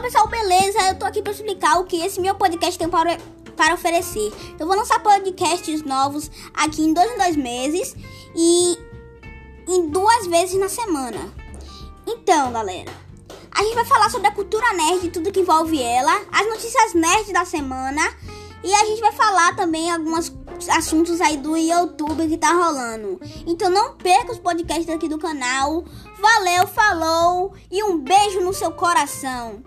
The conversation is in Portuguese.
Fala pessoal, beleza? Eu tô aqui para explicar o que esse meu podcast tem para, para oferecer. Eu vou lançar podcasts novos aqui em dois em dois meses e em duas vezes na semana. Então, galera, a gente vai falar sobre a cultura nerd e tudo que envolve ela, as notícias nerd da semana e a gente vai falar também alguns assuntos aí do YouTube que tá rolando. Então não perca os podcasts aqui do canal. Valeu, falou e um beijo no seu coração.